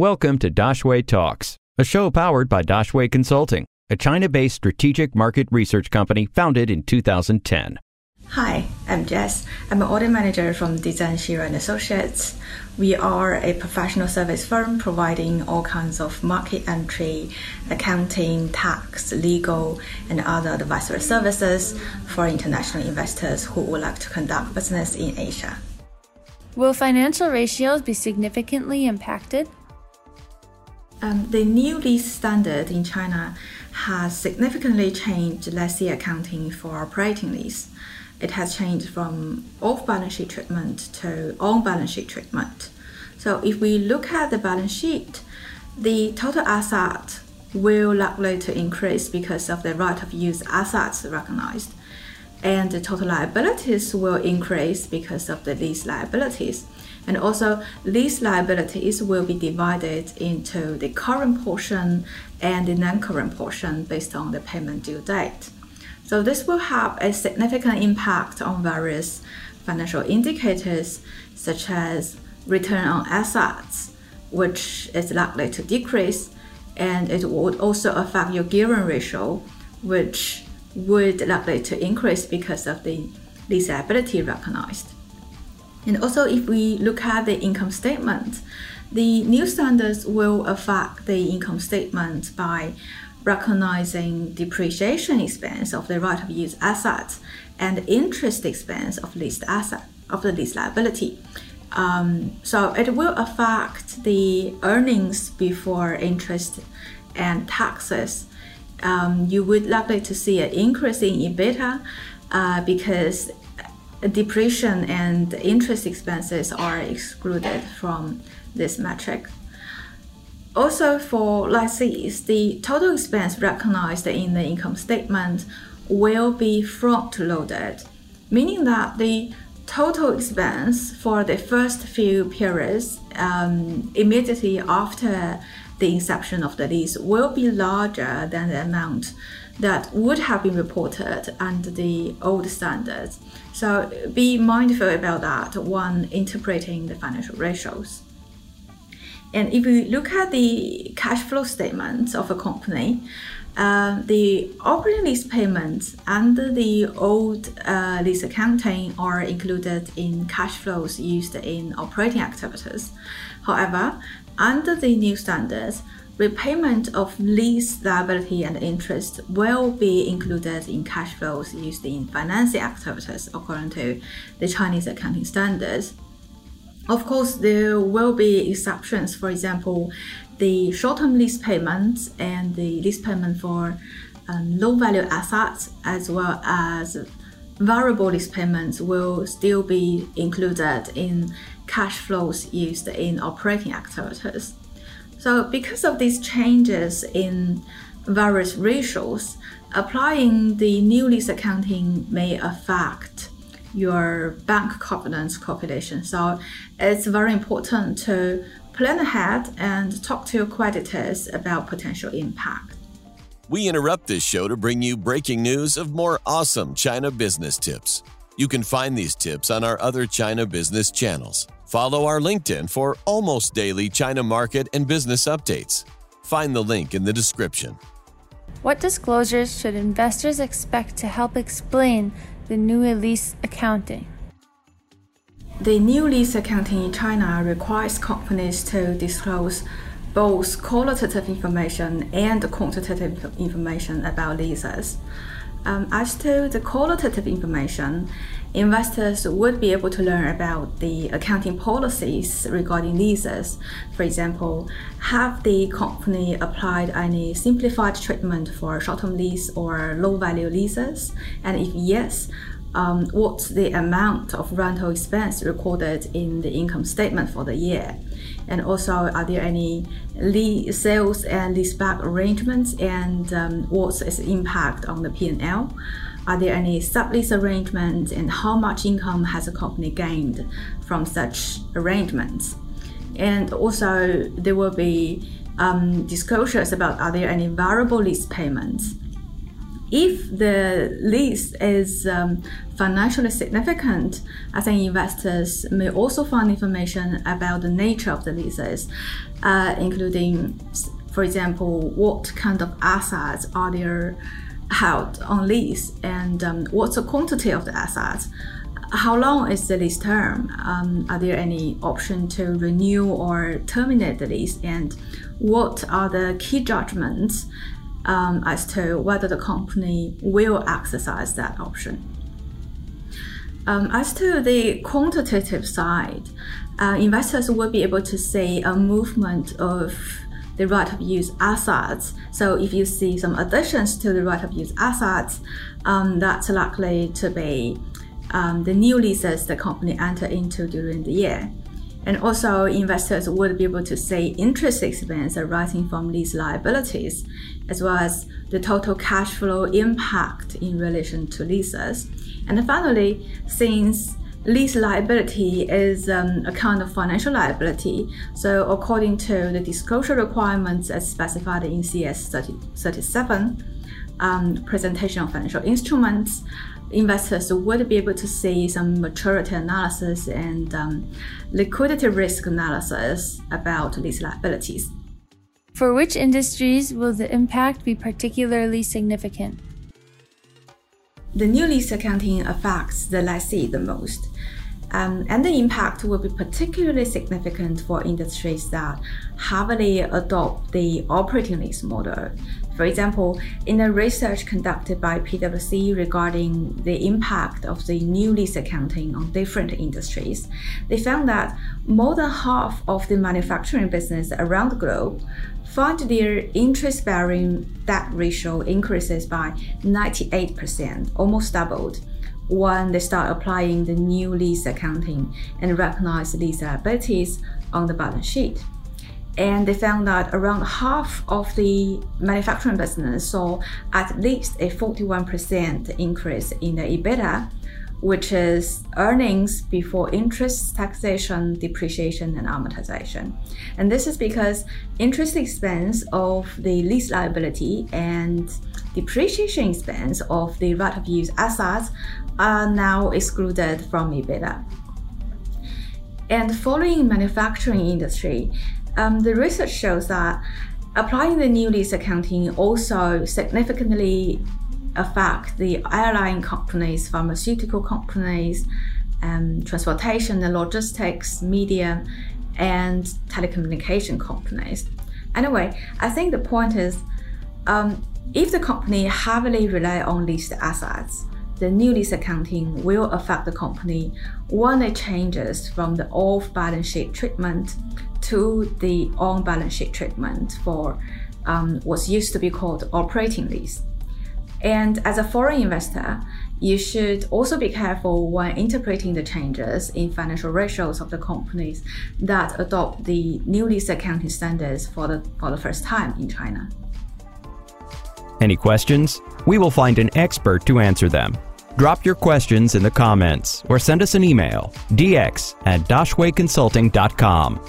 Welcome to Daxue Talks, a show powered by Daxue Consulting, a China based strategic market research company founded in 2010. Hi, I'm Jess. I'm an audit manager from Dezan Shira and Associates. We are a professional service firm providing all kinds of market entry, accounting, tax, legal, and other advisory services for international investors who would like to conduct business in Asia. Will financial ratios be significantly impacted? Um, the new lease standard in China has significantly changed lessee accounting for operating lease. It has changed from off balance sheet treatment to on balance sheet treatment. So if we look at the balance sheet, the total asset will likely to increase because of the right of use assets recognized. And the total liabilities will increase because of the lease liabilities. And also, these liabilities will be divided into the current portion and the non current portion based on the payment due date. So, this will have a significant impact on various financial indicators such as return on assets, which is likely to decrease, and it would also affect your gearing ratio, which would likely to increase because of the liability recognized. And also, if we look at the income statement, the new standards will affect the income statement by recognizing depreciation expense of the right of use assets and interest expense of leased asset of the lease liability. Um, so it will affect the earnings before interest and taxes. Um, you would likely to see an increase in EBITDA uh, because depreciation and interest expenses are excluded from this metric. Also, for lessees, the total expense recognized in the income statement will be front loaded, meaning that the total expense for the first few periods um, immediately after the inception of the lease will be larger than the amount that would have been reported under the old standards. So be mindful about that when interpreting the financial ratios. And if we look at the cash flow statements of a company, uh, the operating lease payments under the old uh, lease accounting are included in cash flows used in operating activities. However, under the new standards, repayment of lease liability and interest will be included in cash flows used in financing activities according to the Chinese accounting standards. Of course, there will be exceptions. For example, the short-term lease payments and the lease payment for um, low-value assets, as well as variable lease payments, will still be included in cash flows used in operating activities. So, because of these changes in various ratios, applying the new lease accounting may affect your bank covenants calculation. So, it's very important to plan ahead and talk to your creditors about potential impact. We interrupt this show to bring you breaking news of more awesome China business tips. You can find these tips on our other China business channels. Follow our LinkedIn for almost daily China market and business updates. Find the link in the description. What disclosures should investors expect to help explain the new lease accounting? The new lease accounting in China requires companies to disclose both qualitative information and quantitative information about leases. Um, as to the qualitative information, investors would be able to learn about the accounting policies regarding leases. For example, have the company applied any simplified treatment for short term lease or low value leases? And if yes, um, what's the amount of rental expense recorded in the income statement for the year? And also, are there any lease sales and leaseback arrangements, and um, what's its impact on the P&L? Are there any sublease arrangements, and how much income has a company gained from such arrangements? And also, there will be um, disclosures about are there any variable lease payments if the lease is um, financially significant, I think investors may also find information about the nature of the leases, uh, including, for example, what kind of assets are there held on lease and um, what's the quantity of the assets. How long is the lease term? Um, are there any option to renew or terminate the lease? And what are the key judgments um, as to whether the company will exercise that option. Um, as to the quantitative side, uh, investors will be able to see a movement of the right of use assets. So if you see some additions to the right of use assets, um, that's likely to be um, the new leases the company entered into during the year. And also, investors would be able to see interest expense arising from these liabilities, as well as the total cash flow impact in relation to leases. And finally, since lease liability is um, a kind of financial liability, so according to the disclosure requirements as specified in CS 30, 37, um, presentation of financial instruments, investors would be able to see some maturity analysis and um, liquidity risk analysis about these liabilities. For which industries will the impact be particularly significant? The new lease accounting affects the lessee the most. Um, and the impact will be particularly significant for industries that heavily adopt the operating lease model. For example, in a research conducted by PwC regarding the impact of the new lease accounting on different industries, they found that more than half of the manufacturing business around the globe find their interest bearing debt ratio increases by 98%, almost doubled when they start applying the new lease accounting and recognize lease liabilities on the balance sheet. And they found that around half of the manufacturing business saw at least a 41% increase in the EBITDA which is earnings before interest, taxation, depreciation, and amortization. And this is because interest expense of the lease liability and depreciation expense of the right of use assets are now excluded from EBITDA. And following manufacturing industry, um, the research shows that applying the new lease accounting also significantly affect the airline companies, pharmaceutical companies, um, transportation and logistics, media, and telecommunication companies. Anyway, I think the point is um, if the company heavily rely on leased assets, the new lease accounting will affect the company when it changes from the off balance sheet treatment to the on balance sheet treatment for um, used to be called operating lease. And as a foreign investor, you should also be careful when interpreting the changes in financial ratios of the companies that adopt the new lease accounting standards for the, for the first time in China. Any questions? We will find an expert to answer them. Drop your questions in the comments or send us an email dx at daxueconsulting.com.